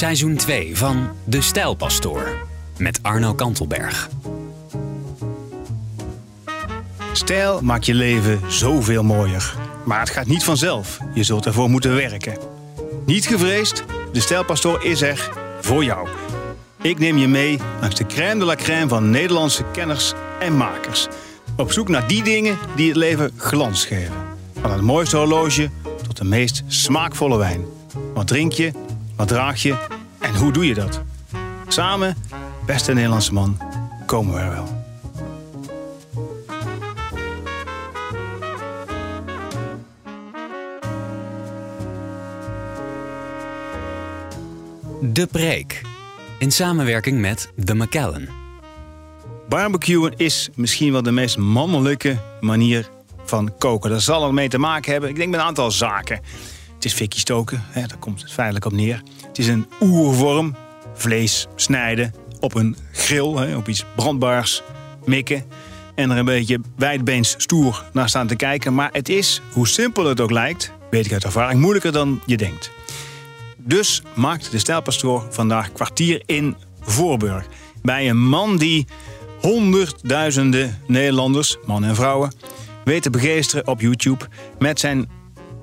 Seizoen 2 van De Stijlpastoor met Arno Kantelberg. Stijl maakt je leven zoveel mooier. Maar het gaat niet vanzelf. Je zult ervoor moeten werken. Niet gevreesd, de Stijlpastoor is er voor jou. Ik neem je mee langs de crème de la crème van Nederlandse kenners en makers. Op zoek naar die dingen die het leven glans geven. Van het mooiste horloge tot de meest smaakvolle wijn. Wat drink je? Wat draag je? En hoe doe je dat? Samen, beste Nederlandse man, komen we er wel. De Preek. In samenwerking met The Macallan. Barbecuen is misschien wel de meest mannelijke manier van koken. Daar zal het mee te maken hebben. Ik denk met een aantal zaken. Het is fikkie stoken, hè, daar komt het feitelijk op neer. Het is een oervorm, vlees snijden op een grill, hè, op iets brandbaars, mikken. En er een beetje wijdbeens stoer naar staan te kijken. Maar het is, hoe simpel het ook lijkt, weet ik uit ervaring, moeilijker dan je denkt. Dus maakt de stijlpastoor vandaag kwartier in Voorburg. Bij een man die honderdduizenden Nederlanders, mannen en vrouwen, weet te begeesteren op YouTube met zijn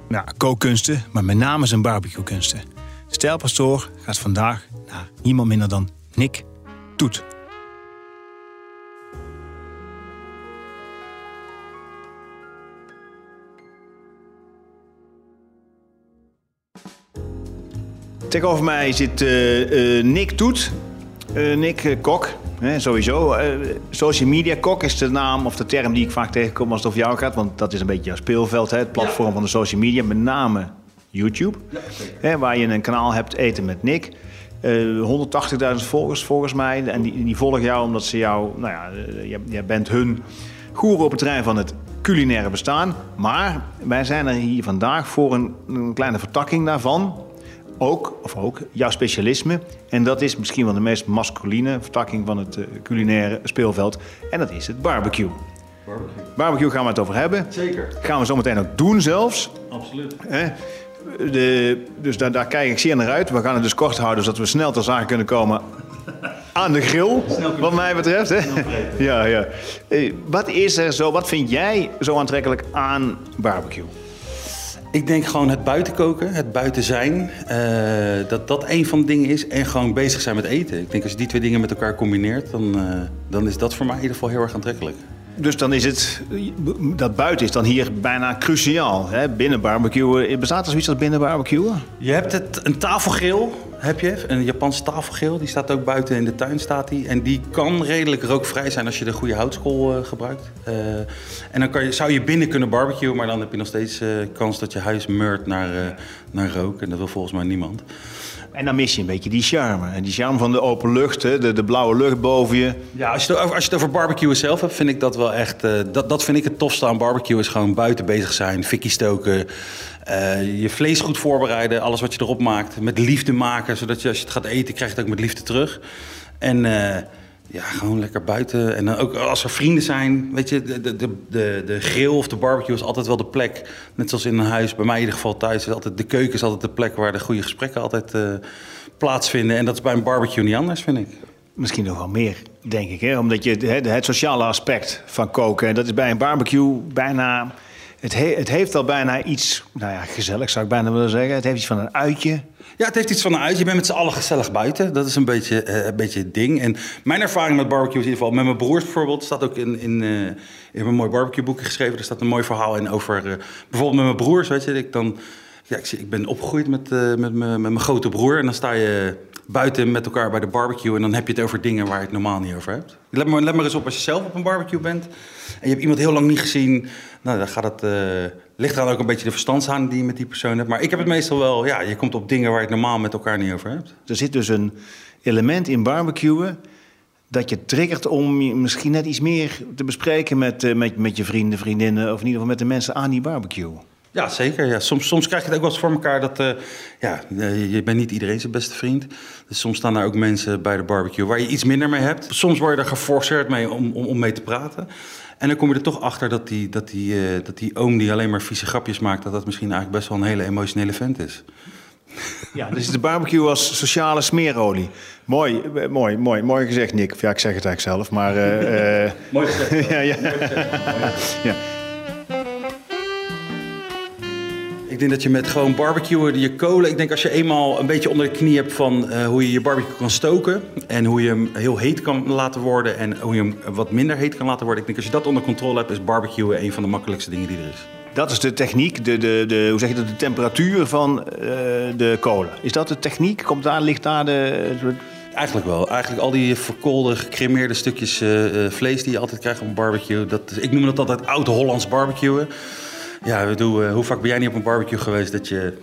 ja, kookkunsten, maar met name zijn barbecuekunsten. De stijlpastoor gaat vandaag naar niemand minder dan Nick Toet. Tegenover mij zit eh, eh, Nick Toet. Eh, Nick Kok, hè, sowieso. Eh, social media kok is de naam of de term die ik vaak tegenkom als het over jou gaat. Want dat is een beetje jouw speelveld, hè, het platform van de social media. Met name YouTube. hè, waar je een kanaal hebt, Eten met Nick. Eh 180.000 volgers volgens mij. En die, die volgen jou omdat ze jou... Nou ja, eh, jij, jij bent hun goeroe op het terrein van het culinaire bestaan. Maar wij zijn er hier vandaag voor een, een kleine vertakking daarvan ook, of ook, jouw specialisme. En dat is misschien wel de meest masculine vertakking van het eh, culinaire speelveld. En dat is het barbecue. Barbecue. Barbecue gaan we het over hebben. Zeker. Gaan we zo meteen ook doen zelfs. Absoluut. Hè? De, dus daar, daar kijk ik zeer naar uit. We gaan het dus kort houden, zodat we snel ter zake kunnen komen aan de grill, wat mij betreft. Hè? Ja, ja. Eh, Wat is er zo, wat vind jij zo aantrekkelijk aan barbecue? Ik denk gewoon het buiten koken, het buiten zijn, eh, dat dat een van de dingen is. En gewoon bezig zijn met eten. Ik denk als je die twee dingen met elkaar combineert, dan, eh, dan is dat voor mij in ieder geval heel erg aantrekkelijk. Dus dan is het, dat buiten is dan hier bijna cruciaal. Hè? Binnen barbecuen, bestaat er zoiets als binnen barbecuen? Je hebt het, een tafelgrill, heb je, een Japanse tafelgrill. Die staat ook buiten in de tuin, staat die. En die kan redelijk rookvrij zijn als je de goede houtskool eh, gebruikt. Eh, en dan kan je, zou je binnen kunnen barbecuen, maar dan heb je nog steeds eh, kans dat je huis meurt naar, naar rook. En dat wil volgens mij niemand. En dan mis je een beetje die charme. En die charme van de open lucht, hè? De, de blauwe lucht boven je. Ja, als je, het over, als je barbecuen zelf hebt, vind ik dat wel echt... eh, dat, dat vind ik het tofste aan barbecue, is gewoon buiten bezig zijn, fikkie stoken... eh, je vlees goed voorbereiden, alles wat je erop maakt, met liefde maken... zodat je als je het gaat eten, krijg je het ook met liefde terug. En eh, ja, gewoon lekker buiten. En dan ook als er vrienden zijn, weet je, de, de, de, de, grill of de barbecue is altijd wel de plek. Net zoals in een huis, bij mij in ieder geval thuis, is altijd, de keuken is altijd de plek waar de goede gesprekken altijd eh, plaatsvinden. En dat is bij een barbecue niet anders, vind ik. Misschien nog wel meer, denk ik. Hè? Omdat je het, het sociale aspect van koken... en dat is bij een barbecue bijna... Het, he- het heeft al bijna iets, nou ja, gezellig zou ik bijna willen zeggen. Het heeft iets van een uitje. Ja, het heeft iets van een uit. Je bent met z'n allen gezellig buiten. Dat is een beetje, eh, een beetje het ding. En mijn ervaring met barbecue is in ieder geval... Met mijn broers bijvoorbeeld, staat ook in, in, in mijn mooi barbecueboekje geschreven. Er staat een mooi verhaal in over... eh, bijvoorbeeld met mijn broers, weet je. Ik, dan, ja, ik, ben opgegroeid met, eh, met, met mijn grote broer. En dan sta je buiten met elkaar bij de barbecue... en dan heb je het over dingen waar je het normaal niet over hebt. Let maar, let maar eens op als je zelf op een barbecue bent... en je hebt iemand heel lang niet gezien... Nou, dan gaat het, eh, ligt eraan ook een beetje de verstandshouding die je met die persoon hebt. Maar ik heb het meestal wel, ja, je komt op dingen waar je het normaal met elkaar niet over hebt. Er zit dus een element in barbecuen dat je triggert om misschien net iets meer te bespreken met, eh, met, met je vrienden, vriendinnen... of in ieder geval met de mensen aan die barbecue. Ja, zeker. Ja. Soms, soms krijg je het ook wel eens voor elkaar dat... eh, ja, eh, je bent niet iedereen zijn beste vriend. Dus soms staan daar ook mensen bij de barbecue waar je iets minder mee hebt. Soms word je er geforceerd mee om, om, om mee te praten. En dan kom je er toch achter dat die, dat, die, eh, dat die oom die alleen maar vieze grapjes maakt... dat dat misschien eigenlijk best wel een hele emotionele vent is. Ja, dus de barbecue als sociale smeerolie. Mooi, mooi, mooi, mooi gezegd, Nick. Ja, ik zeg het eigenlijk zelf, maar... Mooi gezegd. ja, ja. ja. Ik denk dat je met gewoon barbecuen, je kolen... Ik denk als je eenmaal een beetje onder de knie hebt van eh, hoe je je barbecue kan stoken... en hoe je hem heel heet kan laten worden en hoe je hem wat minder heet kan laten worden... Ik denk als je dat onder controle hebt, is barbecuen een van de makkelijkste dingen die er is. Dat is de techniek, de, de, de, hoe zeg je dat, de temperatuur van eh, de kolen. Is dat de techniek? Komt daar, ligt daar de... Eigenlijk wel. Eigenlijk al die verkoolde, gecremeerde stukjes eh, vlees die je altijd krijgt op een barbecue. Dat, ik noem dat altijd oud-Hollands barbecuen. Ja, we doen, eh, hoe vaak ben jij niet op een barbecue geweest dat je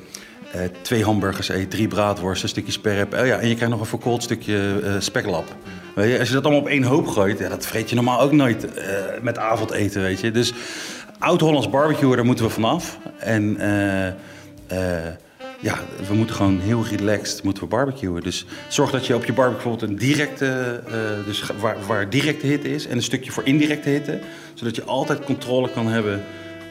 eh, twee hamburgers eet, drie braadworsten, een stukje sper hebt. Oh ja, en je krijgt nog een verkoold stukje eh, speklap. Weet je, als je dat allemaal op één hoop gooit, ja, dat vreet je normaal ook nooit met avondeten, weet je. Dus oud-Hollands barbecue, daar moeten we vanaf. En ja, we moeten gewoon heel relaxed moeten we barbecuen. Dus zorg dat je op je barbecue bijvoorbeeld een directe, dus waar, waar directe hitte is en een stukje voor indirecte hitte. Zodat je altijd controle kan hebben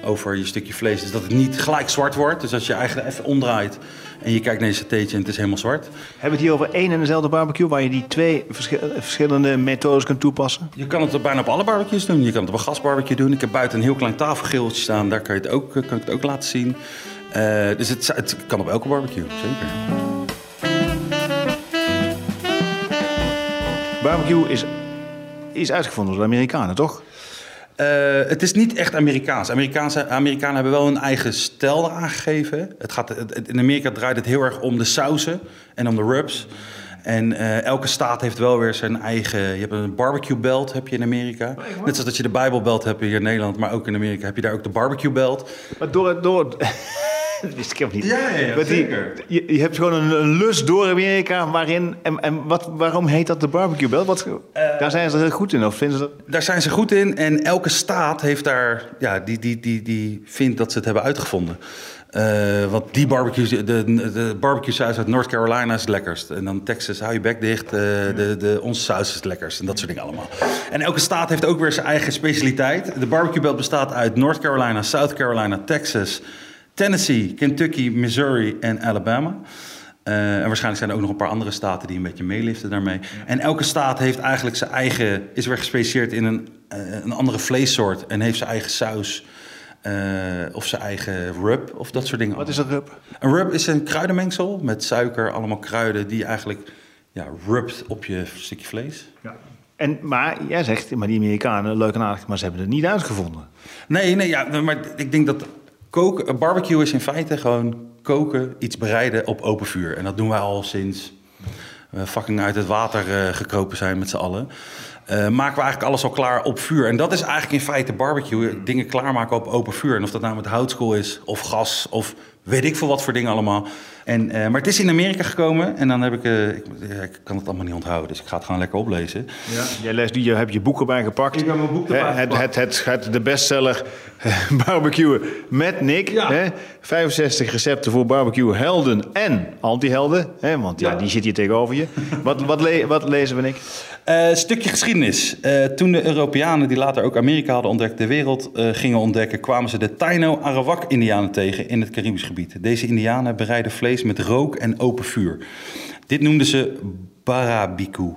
over je stukje vlees. Dus dat het niet gelijk zwart wordt. Dus als je eigenlijk even omdraait en je kijkt naar je satéetje en het is helemaal zwart. Hebben we het hier over één en dezelfde barbecue... waar je die twee verschi- verschillende methodes kunt toepassen? Je kan het bijna op alle barbecues doen. Je kan het op een gasbarbecue doen. Ik heb buiten een heel klein tafelgeeltje staan. Daar kan je het ook, kan ik het ook laten zien. Eh, dus het, het kan op elke barbecue, zeker. Barbecue is, is uitgevonden door de Amerikanen, toch? Eh, het is niet echt Amerikaans. Amerikaanse, Amerikanen hebben wel een eigen stijl eraan gegeven. Het gaat, het- het- in Amerika draait het heel erg om de sauzen en om de rubs. En eh, elke staat heeft wel weer zijn eigen... Je hebt een barbecue belt, heb je in Amerika. Net zoals dat je de Bijbelbelt hebt hier in Nederland... maar ook in Amerika heb je daar ook de barbecue belt. Maar door... door dat wist ik helemaal niet. Ja, ja, ja, Want die- zeker. je, je hebt gewoon een, een lus door Amerika waarin... En, en wat, waarom heet dat de barbecue belt? Wat, daar zijn ze goed in, of vinden ze dat... Daar zijn ze goed in en elke staat heeft daar, ja, die, die, die, die vindt dat ze het hebben uitgevonden. Eh, want die barbecue, de, de barbecue saus uit North Carolina is het lekkerst. En dan Texas, hou je bek dicht, eh, de, de, onze saus is het lekkerst. En dat soort dingen allemaal. En elke staat heeft ook weer zijn eigen specialiteit. De barbecue belt bestaat uit North Carolina, South Carolina, Texas, Tennessee, Kentucky, Missouri en Alabama. Eh, en waarschijnlijk zijn er ook nog een paar andere staten die een beetje meeliften daarmee. En elke staat heeft eigenlijk zijn eigen, is weer gespecialiseerd in een, eh, een andere vleessoort en heeft zijn eigen saus. eh, of zijn eigen rub of dat soort dingen. Wat is dat, Rup? Een rub is een kruidenmengsel met suiker, allemaal kruiden die je eigenlijk ja, rubt op je stukje vlees. Ja. En, maar jij zegt, maar die Amerikanen, leuk en aardig, maar ze hebben het niet uitgevonden. Nee, nee, ja, maar ik denk dat koken, barbecue is in feite gewoon koken, iets bereiden op open vuur. En dat doen wij al sinds we fucking uit het water eh, gekropen zijn met z'n allen. Eh, maken we eigenlijk alles al klaar op vuur. En dat is eigenlijk in feite barbecue. Dingen klaarmaken op open vuur. En of dat nou met houtskool is, of gas, of weet ik veel wat voor dingen allemaal. En, eh, maar het is in Amerika gekomen. En dan heb ik, eh, ik... ja, Ik kan het allemaal niet onthouden, dus ik ga het gewoon lekker oplezen. Ja. Jij leest, je hebt je boek erbij gepakt. Ik heb mijn boek erbij het, gepakt. het, het, het, de bestseller barbecue met Nick. Ja. Hè? 65 recepten voor barbecue helden en anti-helden. Hè? Want ja. Ja. die zit hier tegenover je. wat, wat, le- wat lezen we, Nick? Eh, stukje geschiedenis. Eh, toen de Europeanen, die later ook Amerika hadden ontdekt, de wereld eh, gingen ontdekken, kwamen ze de Taino-Arawak-Indianen tegen in het Caribisch gebied. Deze Indianen bereiden vlees met rook en open vuur. Dit noemden ze barabiku,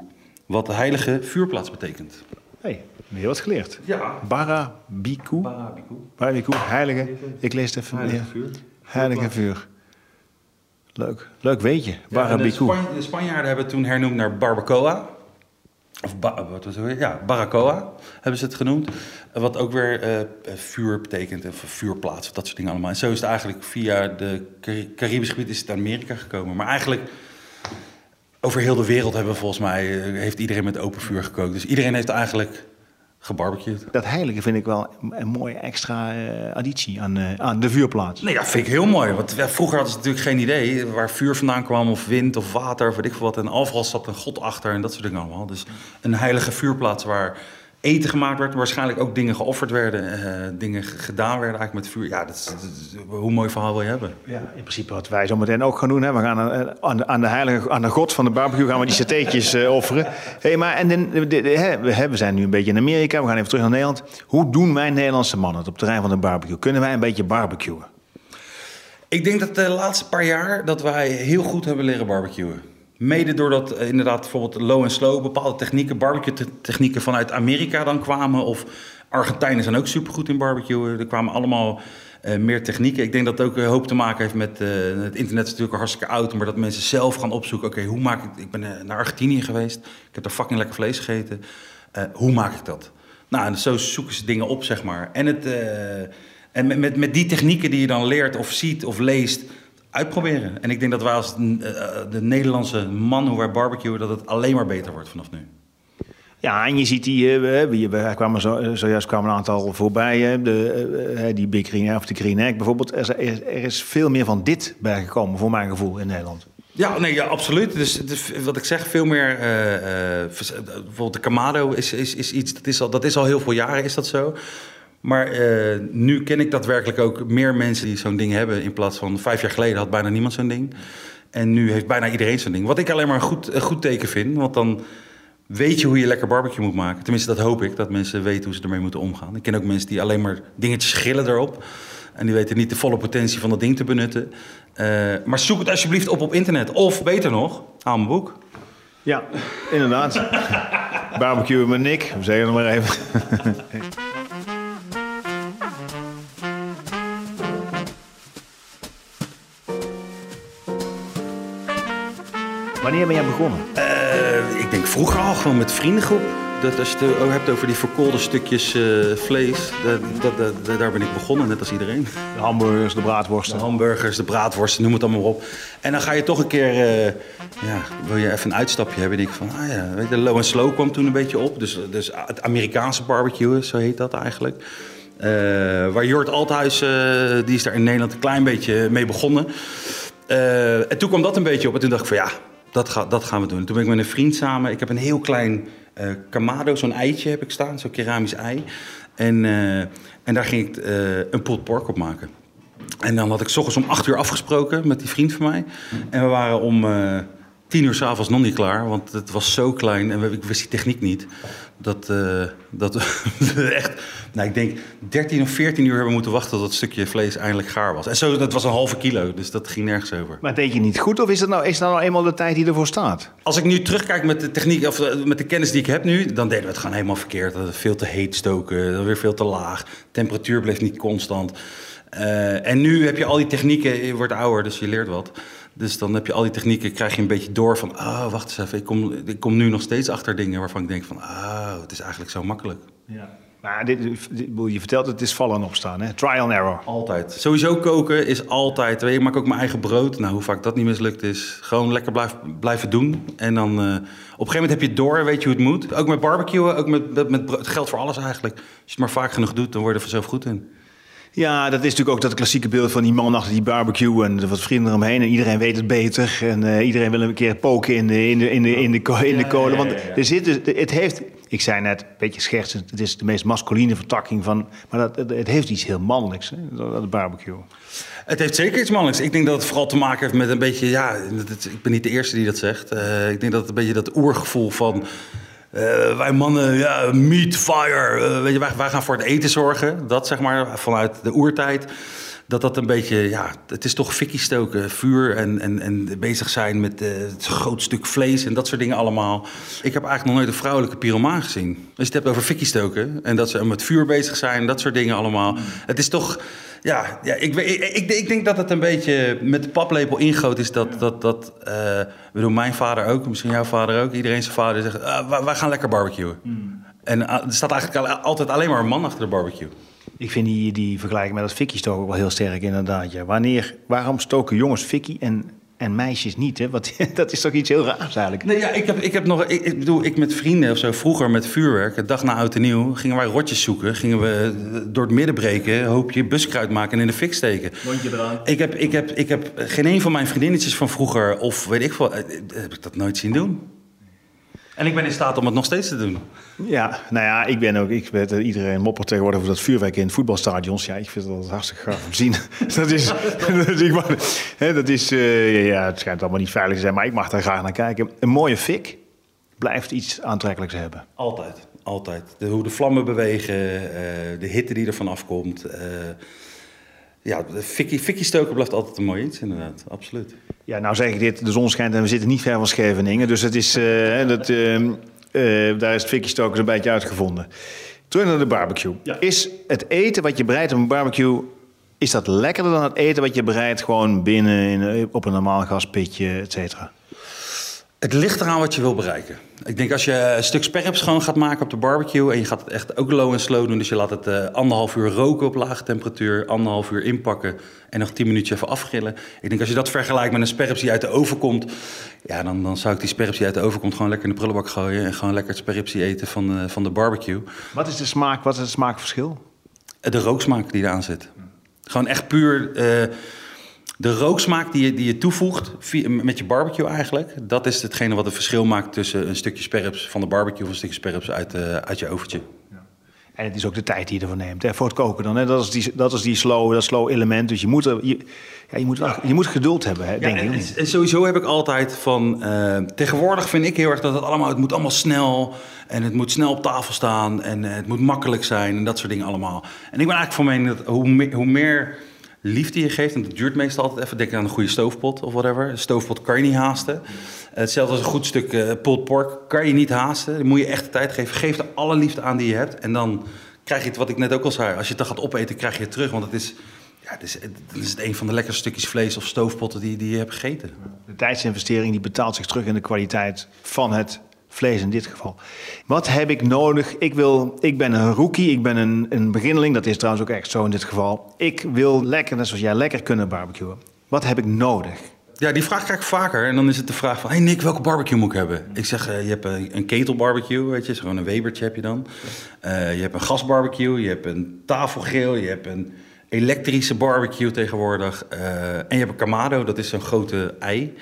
wat heilige vuurplaats betekent. hey, weer wat geleerd. Ja, Barabiku. barabiku. Barbecue, heilige. Ik lees het even. Heilige vuur. Heilige vuur. Leuk. Leuk weet je. Ja, en de, Barabiku. Span- de Spanjaarden hebben het toen hernoemd naar barbacoa. Of wat? Ja, barbacoa hebben ze het genoemd. Wat ook weer eh, eh, vuur betekent, of vuurplaats, dat soort dingen allemaal. En zo is het eigenlijk via de Cari- Caribisch gebied is het Amerika gekomen. Maar eigenlijk over heel de wereld hebben volgens mij, eh, heeft iedereen met open vuur gekookt. Dus iedereen heeft eigenlijk gebarbecued. Dat heilige vind ik wel een mooie extra uh, additie aan, uh, aan de vuurplaats. Nee, ja, vind ik heel mooi. Want ja, vroeger hadden ze natuurlijk geen idee waar vuur vandaan kwam, of wind of water, of weet ik veel wat. En overal zat een god achter en dat soort dingen allemaal. Dus een heilige vuurplaats waar eten gemaakt werd, waarschijnlijk ook dingen geofferd werden, uh, dingen gedaan werden eigenlijk met vuur. Ja, dat is, hoe mooi verhaal wil je hebben? Ja, in principe wat wij zo meteen ook gaan doen. Hè. We gaan aan de, aan de heilige, aan de god van de barbecue gaan we die satéetjes uh, offeren. Hey, maar en de, de, hè, we zijn nu een beetje in Amerika, we gaan even terug naar Nederland. Hoe doen wij Nederlandse mannen het op het terrein van de barbecue? Kunnen wij een beetje barbecuen? Ik denk dat de laatste paar jaar dat wij heel goed hebben leren barbecuen. Mede doordat uh, inderdaad bijvoorbeeld low en slow, bepaalde technieken, barbecue technieken vanuit Amerika dan kwamen. Of Argentijnen zijn ook supergoed in barbecuen. Er kwamen allemaal uh, meer technieken. Ik denk dat het ook een hoop te maken heeft met het internet is natuurlijk hartstikke oud, maar dat mensen zelf gaan opzoeken. Oké, hoe maak ik? Ik ben naar Argentinië geweest. Ik heb daar fucking lekker vlees gegeten. hoe maak ik dat? Nou, en zo zoeken ze dingen op, zeg maar. En, het, en met, met, met die technieken die je dan leert of ziet of leest uitproberen. En ik denk dat wij als de Nederlandse man hoe wij barbecuen, dat het alleen maar beter wordt vanaf nu. Ja, en je ziet die, uh, we kwamen zo, zojuist kwamen een aantal voorbij, de, die Big Green of de Green Egg bijvoorbeeld. Er, er, is veel meer van dit bijgekomen, voor mijn gevoel, in Nederland. Ja, nee, ja, absoluut. Dus, dus wat ik zeg, veel meer. Uh, bijvoorbeeld de Kamado is, is, is iets, dat is, al, dat is al heel veel jaren, is dat zo. Maar uh, nu ken ik daadwerkelijk ook meer mensen die zo'n ding hebben. In plaats van vijf jaar geleden had bijna niemand zo'n ding. En nu heeft bijna iedereen zo'n ding. Wat ik alleen maar een goed, een goed teken vind. Want dan weet je hoe je lekker barbecue moet maken. Tenminste, dat hoop ik. Dat mensen weten hoe ze ermee moeten omgaan. Ik ken ook mensen die alleen maar dingetjes schillen erop. En die weten niet de volle potentie van dat ding te benutten. Uh, maar zoek het alsjeblieft op op internet. Of beter nog, haal mijn boek. Ja, inderdaad. barbecue met Nick. We zeggen het maar even. Wanneer ben jij begonnen? Uh, ik denk vroeger al, gewoon met vriendengroep. Dat als je het hebt over die verkoolde stukjes uh, vlees, dat, dat, dat, daar ben ik begonnen, net als iedereen. De hamburgers, de braadworsten. De hamburgers, de braadworsten, noem het allemaal op. En dan ga je toch een keer, uh, ja, wil je even een uitstapje hebben. denk ik van, ah ja, weet je, low en slow kwam toen een beetje op. Dus, dus het Amerikaanse barbecue, zo heet dat eigenlijk. Uh, waar Jort Althuis, die is daar in Nederland een klein beetje mee begonnen. en toen kwam dat een beetje op en toen dacht ik van ja, dat, dat gaan we doen. Toen ben ik met een vriend samen. Ik heb een heel klein uh, kamado, zo'n eitje heb ik staan, zo'n keramisch ei. En, uh, en daar ging ik uh, een pot pork op maken. En dan had ik s ochtends om acht uur afgesproken met die vriend van mij. En we waren om tien uur s'avonds nog niet klaar, want het was zo klein en ik wist die techniek niet. Dat, uh, dat echt, nou ik denk 13 of 14 uur hebben moeten wachten tot het stukje vlees eindelijk gaar was. En zo, dat was een halve kilo, dus dat ging nergens over. Maar deed je niet goed of is dat nou, is dat nou eenmaal de tijd die ervoor staat? Als ik nu terugkijk met de techniek, of eh, met de kennis die ik heb nu, dan deden we het gewoon helemaal verkeerd. Veel te heet stoken, dan weer veel te laag. Temperatuur bleef niet constant. Uh, en nu heb je al die technieken, je wordt ouder, dus je leert wat. Dus dan heb je al die technieken, krijg je een beetje door van, ah, oh, wacht eens even, ik kom, ik kom nu nog steeds achter dingen waarvan ik denk van, ah, oh, het is eigenlijk zo makkelijk. Ja. Maar dit, dit, je vertelt het is vallen en opstaan, hè? Trial and error. Altijd. Sowieso koken is altijd. Ik maak ook mijn eigen brood. Nou, hoe vaak dat niet mislukt is. Gewoon lekker blijf, blijven doen. En dan uh, op een gegeven moment heb je het door, weet je hoe het moet. Ook met barbecuen, ook met, met, met het geldt voor alles eigenlijk. Als je het maar vaak genoeg doet, dan word je er vanzelf goed in. Ja, dat is natuurlijk ook dat klassieke beeld van die man achter die barbecue en er wat vrienden eromheen en iedereen weet het beter en uh, iedereen wil een keer poken in de, in de, in de, in de, in de kolen. Want er zit dus, het heeft, ik zei net, een beetje schertsend, het is de meest masculine vertakking van, maar dat, het heeft iets heel mannelijks, hè, dat barbecue. Het heeft zeker iets mannelijks. Ik denk dat het vooral te maken heeft met een beetje, ja, ik ben niet de eerste die dat zegt. Uh, ik denk dat het een beetje dat oergevoel van uh, wij mannen, ja, meat, fire. Uh, weet je, wij, wij, gaan voor het eten zorgen. Dat zeg maar vanuit de oertijd. Dat dat een beetje, ja, het is toch fikkie stoken. Vuur en, en, en bezig zijn met uh, het groot stuk vlees en dat soort dingen allemaal. Ik heb eigenlijk nog nooit een vrouwelijke pyromaan gezien. Als je het hebt over fikkie stoken en dat ze met vuur bezig zijn, dat soort dingen allemaal. Het is toch ja, ja ik, ik, ik, ik, denk dat het een beetje met de paplepel ingoot is dat, dat, dat uh, bedoel, mijn vader ook, misschien jouw vader ook, iedereen zijn vader zegt, uh, wij, gaan lekker barbecuen. Mm. En uh, er staat eigenlijk altijd alleen maar een man achter de barbecue. Ik vind die, die vergelijking met dat fikkie stoken ook wel heel sterk inderdaad. Ja. Wanneer, waarom stoken jongens fikkie en en meisjes niet. Hè? Wat, dat is toch iets heel raars eigenlijk? Nee, ja, ik heb, ik heb nog, ik, ik bedoel, ik met vrienden of zo, vroeger met vuurwerk, de dag na oud en nieuw, gingen wij rotjes zoeken. Gingen we door het midden breken, hoopje buskruid maken en in de fik steken. Mondje eraan. Ik heb, ik heb, ik heb geen een van mijn vriendinnetjes van vroeger, of weet ik veel, eh, eh, heb ik dat nooit zien doen. En ik ben in staat om het nog steeds te doen. Ja, nou ja, ik ben ook, ik eh, iedereen moppert tegenwoordig over dat vuurwerk in voetbalstadions. Ja, ik vind dat hartstikke gaaf om te zien. dat is, dat is, hè, dat is eh, ja, het schijnt allemaal niet veilig te zijn, maar ik mag daar graag naar kijken. Een mooie fik blijft iets aantrekkelijks hebben. Altijd, altijd. De, hoe de vlammen bewegen, eh, de hitte die ervan afkomt. eh, ja, de fikkie, fikkie stoken blijft altijd een mooi iets, inderdaad. Absoluut. Ja, nou zeg ik dit, de zon schijnt en we zitten niet ver van Scheveningen. Dus het is, eh, dat, eh, eh, daar is het fikkiestokers een beetje uitgevonden. Terug naar de barbecue. Ja. Is het eten wat je bereidt op een barbecue... is dat lekkerder dan het eten wat je bereidt... gewoon binnen in, op een normaal gaspitje, et cetera? Het ligt eraan wat je wil bereiken. Ik denk als je een stuk sperrips gewoon gaat maken op de barbecue... en je gaat het echt ook low en slow doen... dus je laat het eh, anderhalf uur roken op lage temperatuur... anderhalf uur inpakken en nog tien minuutjes even afgrillen. Ik denk als je dat vergelijkt met een sperrips die uit de oven komt... ja, dan, dan zou ik die sperrips die uit de oven komt... gewoon lekker in de prullenbak gooien... en gewoon lekker het sperripsie eten van, eh, van de barbecue. Wat is de smaak, wat is het smaakverschil? De rooksmaak die eraan zit. Gewoon echt puur... eh, de rooksmaak die je, die je toevoegt met je barbecue eigenlijk... dat is hetgene wat het verschil maakt tussen een stukje sperrips van de barbecue... of een stukje sperrips uit, eh, uit je oventje. En het is ook de tijd die je ervoor neemt. Hè, voor het koken dan. Hè. Dat is die, dat is die slow, dat slow element. Dus je moet, er, je, ja, je moet, wel, je moet geduld hebben, hè, denk en, ik. en sowieso heb ik altijd van... eh, tegenwoordig vind ik heel erg dat het allemaal... het moet allemaal snel en het moet snel op tafel staan... en eh, het moet makkelijk zijn en dat soort dingen allemaal. En ik ben eigenlijk van mening dat hoe, me- hoe meer liefde je geeft... en dat duurt meestal altijd even... denk aan een goede stoofpot of whatever. Een stoofpot kan je niet haasten. Hetzelfde als een goed stuk eh pulled pork kan je niet haasten. Dan moet je echt de tijd geven. Geef er alle liefde aan die je hebt. En dan krijg je het, wat ik net ook al zei... als je het dan gaat opeten, krijg je het terug. Want het is... Ja, het is, het is een van de lekkerste stukjes vlees of stoofpotten die, die je hebt gegeten. De tijdsinvestering die betaalt zich terug in de kwaliteit van het vlees in dit geval. Wat heb ik nodig? Ik, wil, ik ben een rookie, ik ben een, een beginneling. Dat is trouwens ook echt zo in dit geval. Ik wil lekker, net zoals jij, lekker kunnen barbecuen. Wat heb ik nodig? Ja, die vraag krijg ik vaker. En dan is het de vraag van... Hey Nick, welke barbecue moet ik hebben? Ik zeg, eh, je hebt een, ketelbarbecue, weet je. Gewoon een Webertje heb je dan. Eh, je hebt een gasbarbecue, je hebt een tafelgrill... je hebt een elektrische barbecue tegenwoordig. eh, en je hebt een Kamado, dat is zo'n grote ei.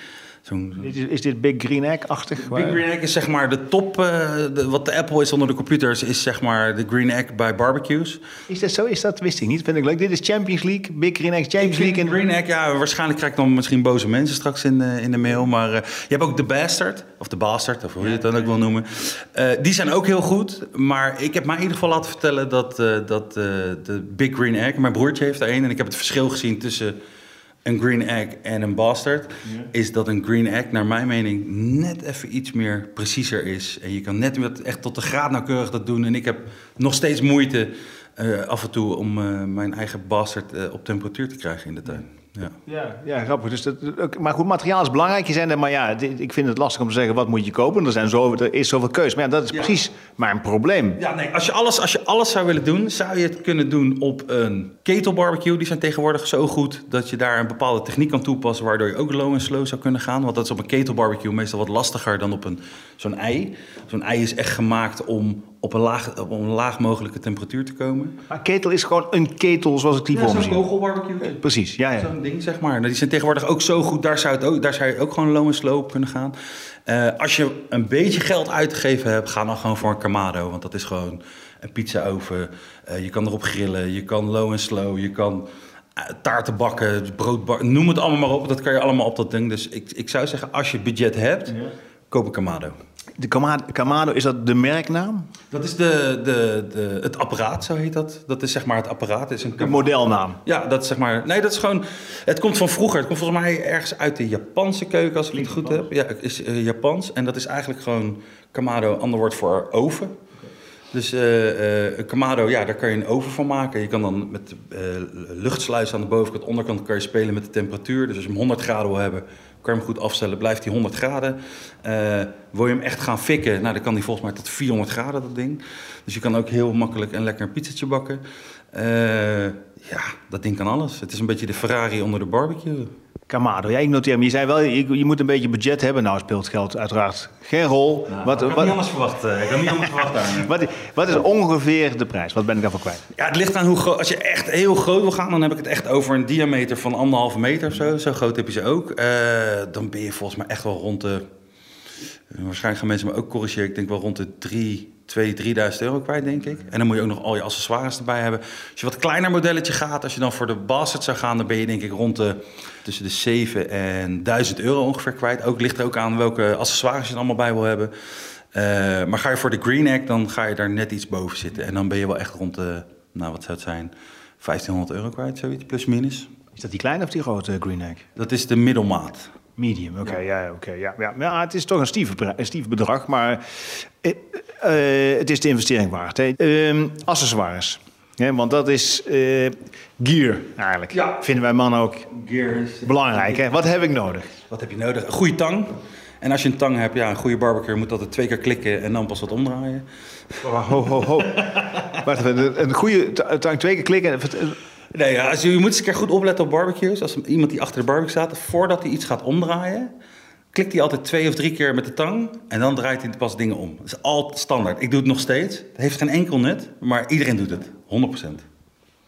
Is, is dit Big Green Egg-achtig? Big Green Egg is zeg maar de top... eh, de- wat de Apple is onder de computers... is zeg maar de Green Egg bij barbecues. Is dat zo? Is dat, wist ik niet. Vind ik leuk. Dit is Champions League. Big Green Egg Champions League. Green, In... Green Egg, ja, waarschijnlijk krijg ik dan misschien boze mensen straks in de, in de mail. Maar eh, je hebt ook de Bastard, of de Bastard, of hoe je het dan ook wil noemen. Eh, die zijn ook heel goed. Maar ik heb mij in ieder geval laten vertellen dat, eh, dat eh, de Big Green Egg... Mijn broertje heeft er een en ik heb het verschil gezien tussen een Green Egg en een Bastard. Is dat een Green Egg, naar mijn mening, net even iets meer preciezer is. En je kan net met, echt tot de graad nauwkeurig dat doen. En ik heb nog steeds moeite... eh, af en toe om eh, mijn eigen bastard eh, op temperatuur te krijgen in de tuin. Ja. Ja, ja, grappig. Dus dat, maar goed, materiaal is belangrijk. Je zei net, maar ja, dit- ik vind het lastig om te zeggen wat moet je kopen. Er, zijn zo, er is zoveel keus. Maar ja, dat is Ja. precies mijn probleem. Ja, nee, als je, alles, als je alles zou willen doen, zou je het kunnen doen op een ketelbarbecue. Die zijn tegenwoordig zo goed dat je daar een bepaalde techniek kan toepassen, waardoor je ook low en slow zou kunnen gaan. Want dat is op een ketelbarbecue meestal wat lastiger dan op een, zo'n ei. Zo'n ei is echt gemaakt om op een, laag, op een laag mogelijke temperatuur te komen. Maar ketel is gewoon een ketel zoals ik die voor me zie. kogelbarbecue. Precies, ja, ja. Zo'n ding, zeg maar. Nou, die zijn tegenwoordig ook zo goed. Daar zou, het ook, daar zou je ook gewoon low en slow op kunnen gaan. Eh, als je een beetje geld uitgegeven hebt, ga dan gewoon voor een Kamado. Want dat is gewoon een pizzaoven. Eh je kan erop grillen. Je kan low en slow. Je kan eh, taarten bakken, brood bakken. Noem het allemaal maar op. Dat kan je allemaal op dat ding. Dus ik, ik zou zeggen, als je budget hebt, koop een Kamado. De Kamado, Kamado, is dat de merknaam? Dat is de, de, de, het apparaat, zo heet dat. Dat is zeg maar het apparaat. Is een De modelnaam. Ja, dat is zeg maar. Nee, dat is gewoon. Het komt van vroeger. Het komt volgens mij ergens uit de Japanse keuken, als ik het goed heb. Ja, het is eh, Japans. En dat is eigenlijk gewoon Kamado, ander woord voor oven. Dus een Kamado, ja, daar kan je een oven van maken. Je kan dan met luchtsluis aan de bovenkant, onderkant kan je spelen met de temperatuur. Dus als je hem 100 graden wil hebben, kan je hem goed afstellen. Blijft hij 100 graden. Eh, wil je hem echt gaan fikken, nou, dan kan hij volgens mij tot 400 graden, dat ding. Dus je kan ook heel makkelijk en lekker een pizzatje bakken. Eh, ja, dat ding kan alles. Het is een beetje de Ferrari onder de barbecue. Kamado. Ja, ik noteer me. Je zei wel, je, je moet een beetje budget hebben. Nou speelt geld uiteraard geen rol. wat, ik had wat, niet anders verwacht. eh, Ik had niet anders verwacht wat, wat is ongeveer de prijs? Wat ben ik daarvoor kwijt? Ja, het ligt aan hoe groot. Als je echt heel groot wil gaan, dan heb ik het echt over een diameter van anderhalve meter of zo. Zo groot heb je ze ook. Eh, dan ben je volgens mij echt wel rond de. Waarschijnlijk gaan mensen me ook corrigeren. Ik denk wel rond de 3, 2, 3000 euro kwijt, denk ik. En dan moet je ook nog al je accessoires erbij hebben. Als je wat kleiner modelletje gaat, als je dan voor de Bassett zou gaan, dan ben je denk ik rond de tussen de 7 en 1000 euro ongeveer kwijt. Ook ligt er ook aan welke accessoires je er allemaal bij wil hebben. Eh, maar ga je voor de Green Egg, dan ga je daar net iets boven zitten. En dan ben je wel echt rond de, nou wat zou het zijn, 1500 euro kwijt, zoiets, plus minus. Is dat die kleine of die grote Green Egg? Dat is de middelmaat. Medium, oké, ja, oké, ja, ja. ja, het is toch een stief, een stief bedrag, maar eh, eh, het is de investering waard. Hè. Ehm, accessoires, hè, want dat is eh, gear eigenlijk. Ja. Vinden wij mannen ook Gear is belangrijk. Hè? Wat heb ik nodig? Wat heb je nodig? Een goede tang. En als je een tang hebt, ja, een goede barbecue moet altijd twee keer klikken en dan pas wat omdraaien. Ho, ho, ho. ho. Wacht even, een goede ta- tang twee keer klikken. Nee, ja, als je, je moet eens een keer goed opletten op barbecues. Als iemand die achter de barbecue staat, voordat hij iets gaat omdraaien, klikt hij altijd twee of drie keer met de tang en dan draait hij pas dingen om. Dat is altijd standaard. Ik doe het nog steeds. Het heeft geen enkel nut, maar iedereen doet het. 100%.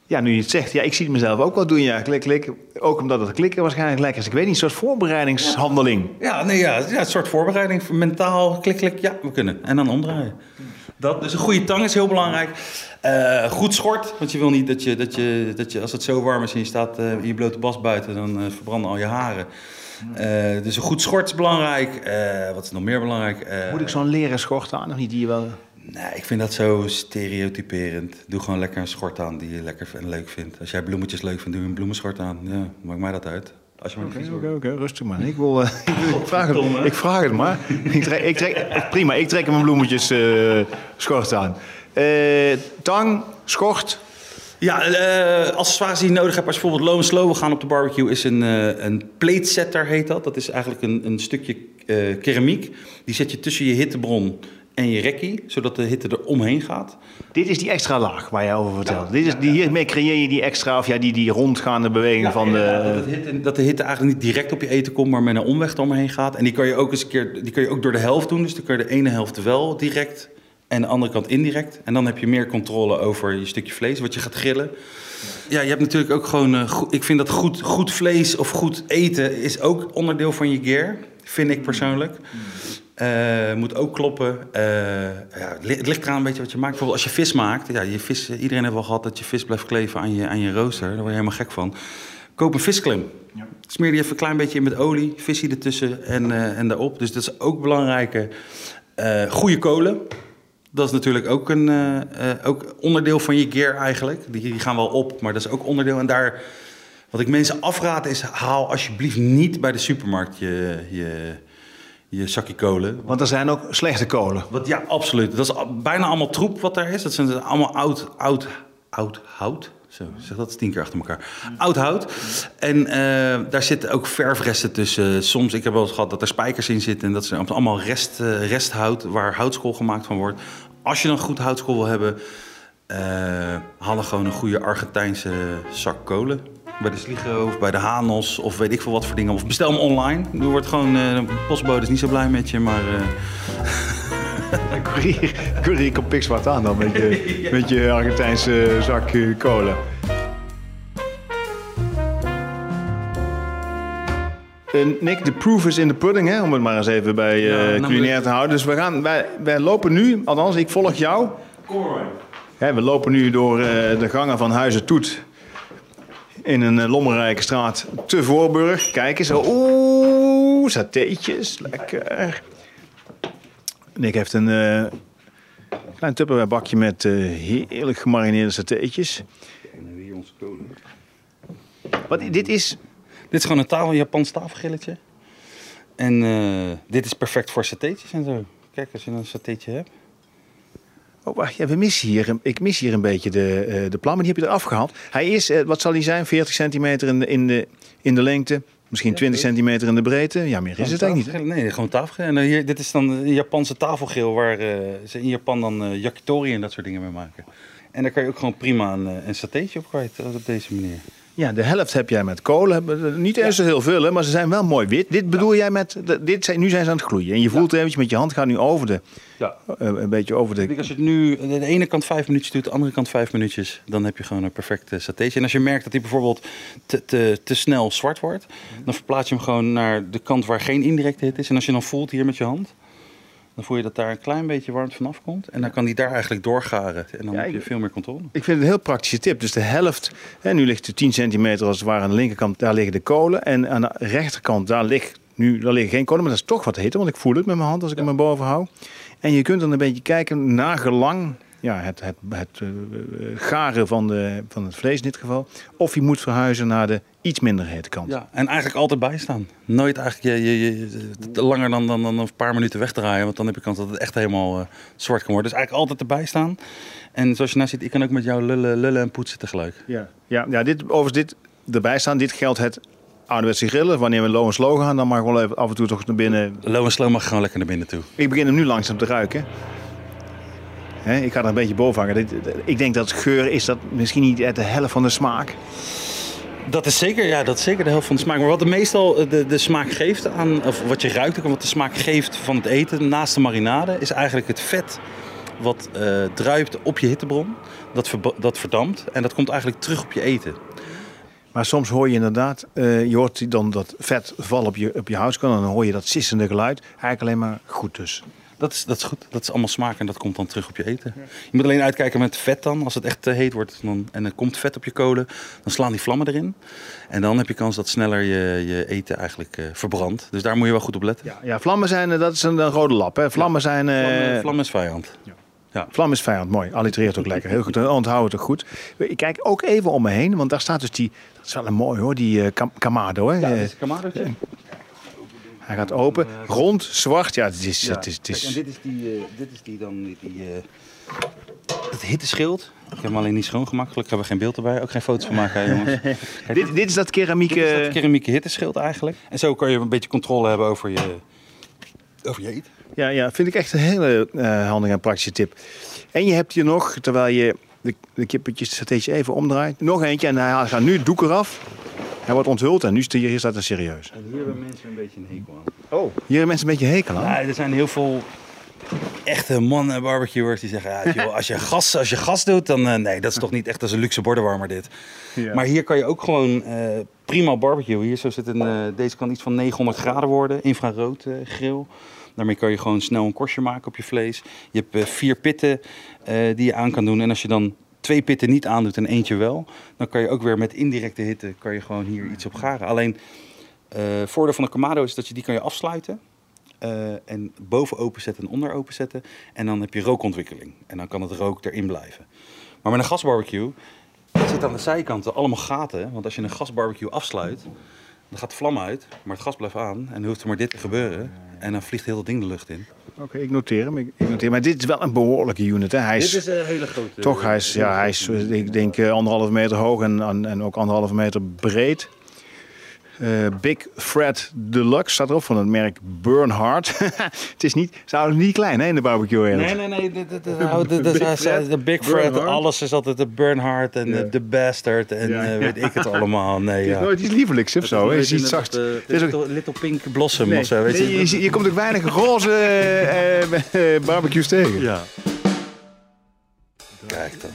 Ja, nu je het zegt, ja, ik zie het mezelf ook wel doen. Ja, klik, klik. Ook omdat het klikken waarschijnlijk lekker is. Ik weet niet, een soort voorbereidingshandeling. Ja, nee, ja, ja, een soort voorbereiding. Mentaal, klik, klik, ja, we kunnen. En dan omdraaien. Dat, dus een goede tang is heel belangrijk. Eh, goed schort, want je wil niet dat je, dat je, dat je als het zo warm is en je staat eh, in je blote bas buiten, dan eh, verbranden al je haren. Eh, dus een goed schort is belangrijk. Wat is nog meer belangrijk? Moet ik zo'n leren schort aan of niet? Die je wel... Nee, ik vind dat zo stereotyperend. Doe gewoon lekker een schort aan die je lekker en leuk vindt. Als jij bloemetjes leuk vindt, doe je een bloemenschort aan. Ja, maakt mij dat uit. Als je maar niet vies Oké, wordt. oké, rustig man. Ik, wil, eh, ik, vraag het, ik vraag het maar. Ik trek, ik trek, prima, ik trek hem een bloemetjes eh, schort aan. Eh, tang, schort. Ja, eh accessoires die je nodig hebt als je bijvoorbeeld low en slow wil gaan op de barbecue... is een, eh een plate setter, heet dat. Dat is eigenlijk een, een stukje eh, keramiek. Die zet je tussen je hittebron en je rekkie... zodat de hitte er omheen gaat. Dit is die extra laag waar jij over vertelt. Dit is, die, hiermee creëer je die extra, of ja, die, die rondgaande beweging van de... dat, de hitte, dat de hitte eigenlijk niet direct op je eten komt... maar met een omweg eromheen gaat. En die kan je ook eens een keer die kan je ook door de helft doen. Dus dan kan je de ene helft wel direct... en de andere kant indirect. En dan heb je meer controle over je stukje vlees... wat je gaat grillen. Ja, je hebt natuurlijk ook gewoon... eh, goed, ik vind dat goed, goed vlees of goed eten... is ook onderdeel van je gear. Vind ik persoonlijk. Eh, moet ook kloppen. Eh, ja, het li- het ligt eraan een beetje wat je maakt. Bijvoorbeeld als je vis maakt. Ja, je vis, iedereen heeft wel gehad dat je vis blijft kleven aan je, aan je rooster. Daar word je helemaal gek van. Koop een visklem. Smeer die even een klein beetje in met olie. Visie ertussen en, eh, en daarop. Dus dat is ook belangrijke. Eh goede kolen. Dat is natuurlijk ook een eh, eh, ook onderdeel van je gear eigenlijk. Die, die gaan wel op, maar dat is ook onderdeel. En daar, wat ik mensen afraad is, haal alsjeblieft niet bij de supermarkt je, je, je zakje kolen. Want er zijn ook slechte kolen. Ja, absoluut. Dat is bijna allemaal troep wat daar is. Dat zijn allemaal oud, oud, oud hout. Zo, zeg dat tien keer achter elkaar. Oud hout. En eh, daar zitten ook verfresten tussen. Soms, ik heb wel eens gehad dat er spijkers in zitten. En dat zijn allemaal rest, eh, resthout waar houtskool gemaakt van wordt. Als je dan goed houtskool wil hebben, eh haal dan gewoon een goede Argentijnse zak kolen. Bij de Sligo of bij de Hanos of weet ik veel wat voor dingen. Of bestel hem online. Er wordt gewoon, eh, de postbode is niet zo blij met je, maar... eh, Courier, courier komt pikzwart aan dan met je, met je Argentijnse zak eh, kolen. Eh, Nick, de proof is in the pudding, hè, om het maar eens even bij eh Ja, dan culinair te houden. Dus we gaan, wij, wij lopen nu, althans ik volg jou. We lopen nu door eh, de gangen van Huizen Toet in een eh, lommerrijke straat te Voorburg. Kijk eens, oeh, satéetjes, lekker. Nick heeft een eh, klein Tupperware bakje met eh, heerlijk gemarineerde satéetjes. Wat, dit is, Dit is gewoon een tafel, Japans tafelgrilletje. En dit is perfect voor satéetjes en zo. Kijk, als je een satéetje hebt. Oh ja, we missen hier, ik mis hier een beetje de, eh, de plan, maar die heb je eraf gehaald. Hij is, eh, wat zal hij zijn, 40 centimeter in de, in de, in de lengte, misschien 20 centimeter in de breedte. Ja, meer is het eigenlijk niet. Nee, gewoon tafelgrill. En eh, hier, dit is dan een Japanse tafelgrill waar ze in Japan dan eh, yakitori en dat soort dingen mee maken. En daar kan je ook gewoon prima een, een satéetje op kwijt, op deze manier. Ja, de helft heb jij met kolen. Niet eens zo heel veel, hè, maar ze zijn wel mooi wit. Dit bedoel jij met, dit zijn, nu zijn ze aan het gloeien. En je voelt eventjes met je hand gaat nu over de, Ja. eh, een beetje over Ik denk de... als je het nu de ene kant vijf minuutjes doet, de andere kant vijf minuutjes, dan heb je gewoon een perfecte satéetje. En als je merkt dat hij bijvoorbeeld te, te, te snel zwart wordt, dan verplaats je hem gewoon naar de kant waar geen indirecte hit is. En als je dan voelt hier met je hand, dan voel je dat daar een klein beetje warmte vanaf komt. En dan kan die daar eigenlijk doorgaren. En dan Ja, heb je veel meer controle. Ik vind het een heel praktische tip. Dus de helft, hè, nu ligt het 10 centimeter als het ware aan de linkerkant, daar liggen de kolen. En aan de rechterkant, daar ligt nu daar liggen geen kolen, maar dat is toch wat hitte, want ik voel het met mijn hand als ik hem erboven hou. En je kunt dan een beetje kijken naar gelang ja, het, het, het eh, garen van, de, van het vlees in dit geval. Of je moet verhuizen naar de iets minder hete kant. Ja, en eigenlijk altijd bijstaan. Nooit eigenlijk je, je, je, langer dan, dan, dan een paar minuten wegdraaien. Want dan heb je kans dat het echt helemaal eh, zwart kan worden. Dus eigenlijk altijd erbij staan. En zoals je nou ziet, ik kan ook met jou lullen, lullen en poetsen tegelijk. Ja, ja, ja dit, overigens dit erbij staan. Dit geldt het ouderwetse grillen. Wanneer we low en slow gaan, dan mag wel even af en toe toch naar binnen. Low en slow mag gewoon lekker naar binnen toe. Ik begin hem nu langzaam te ruiken. Hè, ik ga er een beetje boven hangen. Ik denk dat geur is dat misschien niet de helft van de smaak. Dat is zeker, ja, dat is zeker de helft van de smaak. Maar wat meestal eh, de, de smaak geeft aan, of wat je ruikt en wat de smaak geeft van het eten naast de marinade, is eigenlijk het vet wat eh, druipt op je hittebron. Dat, dat verdampt en dat komt eigenlijk terug op je eten. Maar soms hoor je inderdaad, eh, je hoort dan dat vet vallen op je, op je. En dan hoor je dat sissende geluid. Eigenlijk alleen maar goed dus. Dat is, dat is goed. Dat is allemaal smaak en dat komt dan terug op je eten. Je moet alleen uitkijken met vet dan. Als het echt te heet wordt dan, en er komt vet op je kolen, dan slaan die vlammen erin. En dan heb je kans dat sneller je, je eten eigenlijk eh, verbrandt. Dus daar moet je wel goed op letten. Ja, ja vlammen zijn, eh, dat is een, een rode lap. Hè. Vlammen zijn... eh, Vlam, is vijand. Vlam is vijand, mooi. Allitereert ook lekker. Heel goed, onthoud het ook goed. Ik kijk ook even om me heen, want daar staat dus die... Dat is wel een mooi hoor, die Kamado. Hè? Ja, dit is. Hij gaat open, rond, zwart. Ja, het is... Het is, het Kijk, is en dit is die, eh, dit is die dan die, eh, het hitteschild. Ik heb hem alleen niet schoongemaakt. Gelukkig hebben we geen beeld erbij. Ook geen foto's van maken, hè, jongens. dit, dit is dat keramieke... Dit is dat keramieke hitteschild eigenlijk. En zo kan je een beetje controle hebben over je, over je eten. Ja, ja, vind ik echt een hele eh, handige en praktische tip. En je hebt hier nog, terwijl je de, de kippetjes satéetje even omdraait, nog eentje. En hij gaat nu het doek eraf. Hij wordt onthuld en nu hier staat er serieus. En hier hebben mensen een beetje een hekel aan. Oh. Hier hebben mensen een beetje hekel aan. Ja, er zijn heel veel echte mannen barbecuers die zeggen... Ja, joh, als, je gas, als je gas doet, dan... eh, nee, dat is toch niet echt als een luxe bordenwarmer dit. Ja. Maar hier kan je ook gewoon eh, prima barbecue. Hier zo zit een, eh, deze kan iets van 900 graden worden. Infrarood eh, grill. Daarmee kan je gewoon snel een korstje maken op je vlees. Je hebt eh, vier pitten eh, die je aan kan doen. En als je dan twee pitten niet aandoet en eentje wel... dan kan je ook weer met indirecte hitte kan je gewoon hier iets op garen. Alleen, eh voordeel van de Kamado is dat je die kan je afsluiten... eh, en boven openzetten en onder openzetten. En dan heb je rookontwikkeling. En dan kan het rook erin blijven. Maar met een gasbarbecue zit aan de zijkanten allemaal gaten. Want als je een gasbarbecue afsluit, dan gaat de vlam uit, maar het gas blijft aan. En dan hoeft er maar dit te gebeuren. En dan vliegt heel dat ding de lucht in. Oké, ik noteer hem. Ik, ik noteer. Maar dit is wel een behoorlijke unit. Hè? Hij is, een hele grote. toch, hij is, ja, hij is ik denk eh, anderhalve meter hoog en, en, en ook anderhalve meter breed. Eh, Big Fred Deluxe staat erop van het merk Bernhard. het is niet, ze houden niet klein hè, in de barbecue wereld. Nee, nee, nee. De, de, de, de, de, de, Big Fred, Bernhard. alles is altijd de Bernhard en de, Bastard en Ja. eh, weet ik het allemaal. Nee, Het is ja. nooit iets liefelijks of zo. hè. Je ziet het zacht. De, Het is ook- little, little Pink Blossom Nee, of zo, weet nee, je. je, komt ook weinig roze eh, eh, eh, barbecues tegen. Ja. Kijk dan.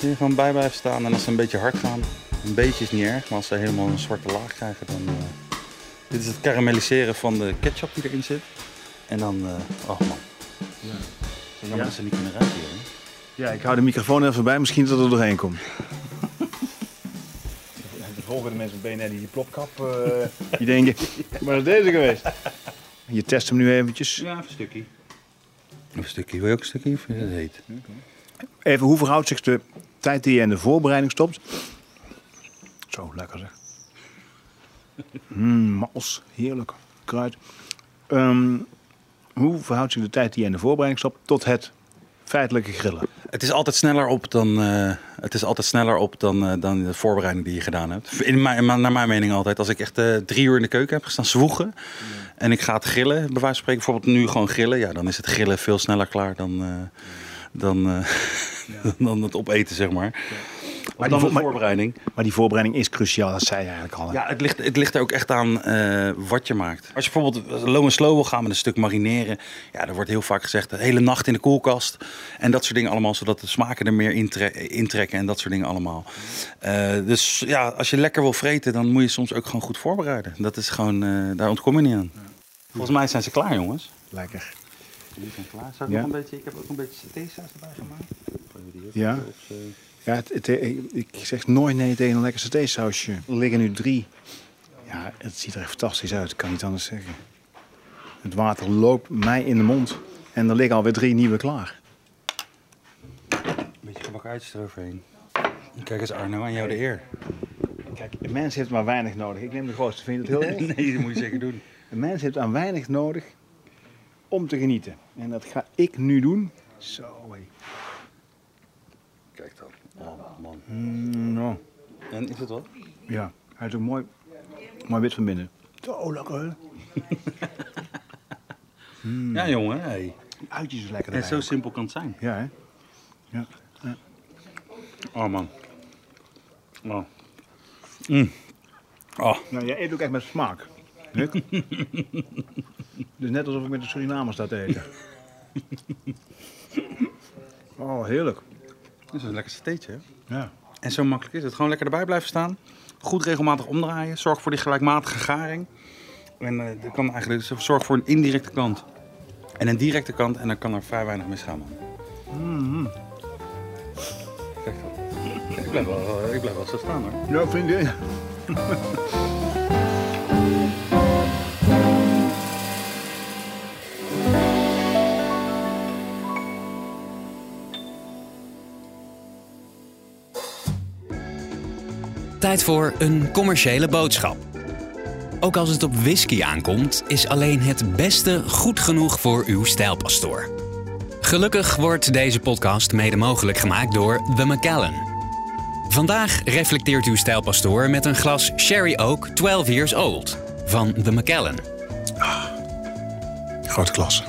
Hier gewoon bij blijven staan en als ze een beetje hard gaan, een beetje is niet erg, maar als ze helemaal een zwarte laag krijgen, dan. eh, dit is het karamelliseren van de ketchup die erin zit. En dan, eh oh man. Ja. Zo jammer Ja. dat ze niet kunnen ruiken hier. hè. Ja, ik hou de microfoon even bij, misschien dat het er doorheen komt. De volgende mensen bij BNR die die plopkap, eh, die denken, waar is deze geweest? Je test hem nu eventjes. Ja, even een stukje. Even een stukje. Wil je ook een stukje? Of is het heet? Even, hoe verhoudt zich de tijd die je in de voorbereiding stopt? Zo, lekker zeg. Mmm, mals, heerlijk, kruid. Ehm, hoe verhoudt zich de tijd die je in de voorbereiding stopt tot het feitelijke grillen? Het is altijd sneller op dan, eh, het is altijd sneller op dan, eh, dan de voorbereiding die je gedaan hebt. In mijn, naar mijn mening altijd. Als ik echt eh, drie uur in de keuken heb gestaan zwoegen en ik ga het grillen, bij wijze van spreken, bijvoorbeeld nu gewoon grillen, ja, dan is het grillen veel sneller klaar dan, dan, dan het opeten, zeg maar. Maar die dan de voorbereiding. Maar die voorbereiding is cruciaal, dat zei je eigenlijk al. hè? Ja, het ligt, het ligt er ook echt aan eh, wat je maakt. Als je bijvoorbeeld low en slow wil gaan met een stuk marineren. Ja, er wordt heel vaak gezegd de hele nacht in de koelkast. En dat soort dingen allemaal, zodat de smaken er meer intre- intrekken en dat soort dingen allemaal. Eh, dus ja, als je lekker wil vreten, dan moet je soms ook gewoon goed voorbereiden. Dat is gewoon, eh, daar ontkom je niet aan. Volgens mij zijn ze klaar, jongens. Lekker. Die zijn klaar. Zou ik Ja. nog een beetje, ik heb ook een beetje satésaus erbij gemaakt. Ja. Ja, het, het- ik, zeg nooit nee tegen een lekker satésausje. Er liggen nu drie. Ja, het ziet er echt fantastisch uit, ik kan niet anders zeggen. Het water loopt mij in de mond. En er liggen alweer drie nieuwe klaar. Een beetje gebakken uitjes eroverheen. Kijk eens Arno, aan jou de eer. Kijk, een mens heeft maar weinig nodig. Ik neem de grootste, vind je het heel erg? Nee, dat moet je zeker doen. Een mens heeft aan weinig nodig om te genieten. En dat ga ik nu doen. Zo, hé. Kijk dan. Oh man. Mm, nou, En is het wat? ja, hij is ook mooi, mooi wit van binnen. Zo, lekker hè? Ja jongen, hey. Uitjes is lekker En zo ook. simpel kan het zijn. Ja, hè? Ja. Oh man. Oh. Mm. Oh. Nou, jij eet ook echt met smaak. Nick? dus net alsof ik met de Surinamers sta te eten. Oh, heerlijk. Dit is een lekker steetje. hè? Ja. En zo makkelijk is het. Gewoon lekker erbij blijven staan. Goed regelmatig omdraaien. Zorg voor die gelijkmatige garing. En eh dat kan eigenlijk, dus zorg voor een indirecte kant. En een directe kant. En dan kan er vrij weinig misgaan. Man. Kijk dan. Ik blijf wel, ik blijf wel zo staan hoor. Ja, vind je? Tijd voor een commerciële boodschap. Ook als het op whisky aankomt, is alleen het beste goed genoeg voor uw stijlpastoor. Gelukkig wordt deze podcast mede mogelijk gemaakt door The Macallan. Vandaag reflecteert uw stijlpastoor met een glas Sherry Oak 12 Years Old van The Macallan. Grote klasse.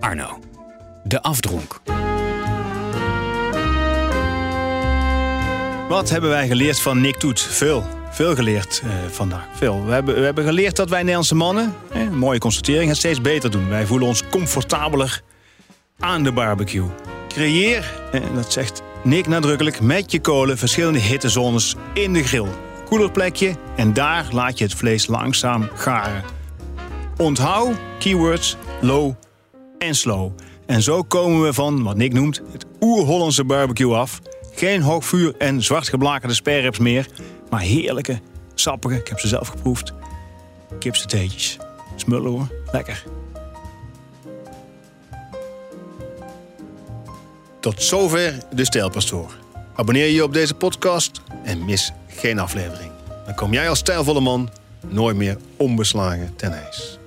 Arno, de afdronk. Wat hebben wij geleerd van Nick Toet? Veel. Veel geleerd eh, vandaag. Veel. We hebben, we hebben geleerd dat wij Nederlandse mannen, een mooie constatering, het steeds beter doen. Wij voelen ons comfortabeler aan de barbecue. Creëer, eh, dat zegt Nick nadrukkelijk, met je kolen verschillende hittezones in de grill. Koeler plekje en daar laat je het vlees langzaam garen. Onthoud keywords low en slow. En zo komen we van wat Nick noemt het oer-Hollandse barbecue af. Geen hoog vuur en zwart geblakerde sperrips meer, maar heerlijke, sappige, ik heb ze zelf geproefd, kipsatéetjes. Smullen hoor, lekker. Tot zover de Stijlpastoor. Abonneer je op deze podcast en mis geen aflevering. Dan kom jij als stijlvolle man nooit meer onbeslagen ten ijs.